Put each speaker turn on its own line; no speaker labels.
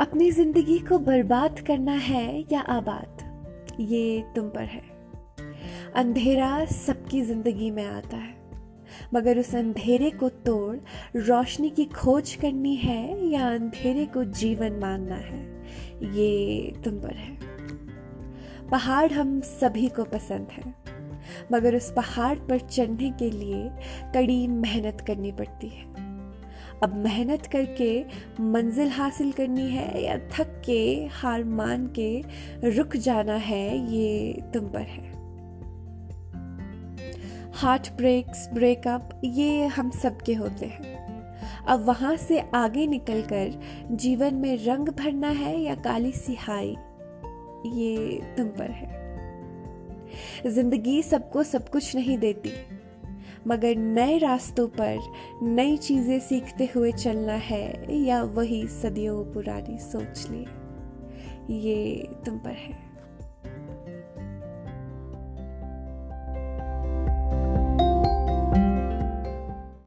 अपनी ज़िंदगी को बर्बाद करना है या आबाद? ये तुम पर है। अंधेरा सबकी ज़िंदगी में आता है। मगर उस अंधेरे को तोड़ रोशनी की खोज करनी है या अंधेरे को जीवन मानना है? ये तुम पर है। पहाड़ हम सभी को पसंद है। मगर उस पहाड़ पर चढ़ने के लिए कड़ी मेहनत करनी पड़ती है। अब मेहनत करके मंजिल हासिल करनी है या थक के, हार मान के रुक जाना है, ये तुम पर है। हार्ट ब्रेक्स ब्रेकअप ये हम सबके होते हैं। अब वहाँ से आगे निकलकर जीवन में रंग भरना है या काली सिहाई, ये तुम पर है। ज़िंदगी सबको सब कुछ नहीं देती। मगर नए रास्तों पर नई चीज़ें सीखते हुए चलना है या वही सदियों पुरानी सोच ले? ये तुम पर है।